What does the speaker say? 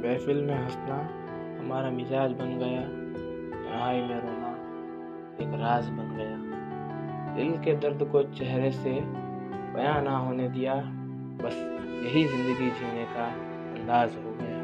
महफिल में हंसना, हमारा मिजाज बन गया तन्हाई में रोना, एक राज बन गया। दिल के दर्द को चेहरे से बयां ना होने दिया, बस यही ज़िंदगी जीने का अंदाज हो गया।